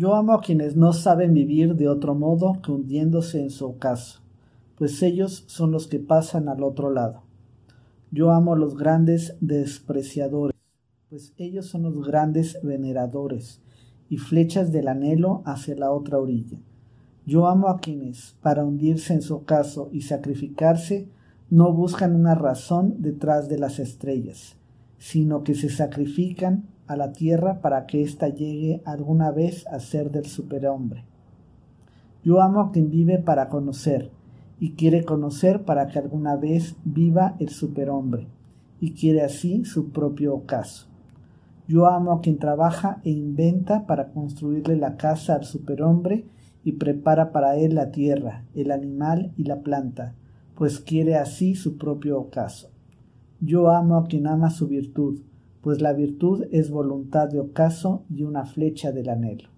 Yo amo a quienes no saben vivir de otro modo que hundiéndose en su ocaso, pues ellos son los que pasan al otro lado. Yo amo a los grandes despreciadores, pues ellos son los grandes veneradores y flechas del anhelo hacia la otra orilla. Yo amo a quienes, para hundirse en su ocaso y sacrificarse, no buscan una razón detrás de las estrellas, sino que se sacrifican a la tierra para que ésta llegue alguna vez a ser del superhombre. Yo amo a quien vive para conocer, y quiere conocer para que alguna vez viva el superhombre, y quiere así su propio ocaso. Yo amo a quien trabaja e inventa para construirle la casa al superhombre y prepara para él la tierra, el animal y la planta, pues quiere así su propio ocaso. Yo amo a quien ama su virtud, pues la virtud es voluntad de ocaso y una flecha del anhelo.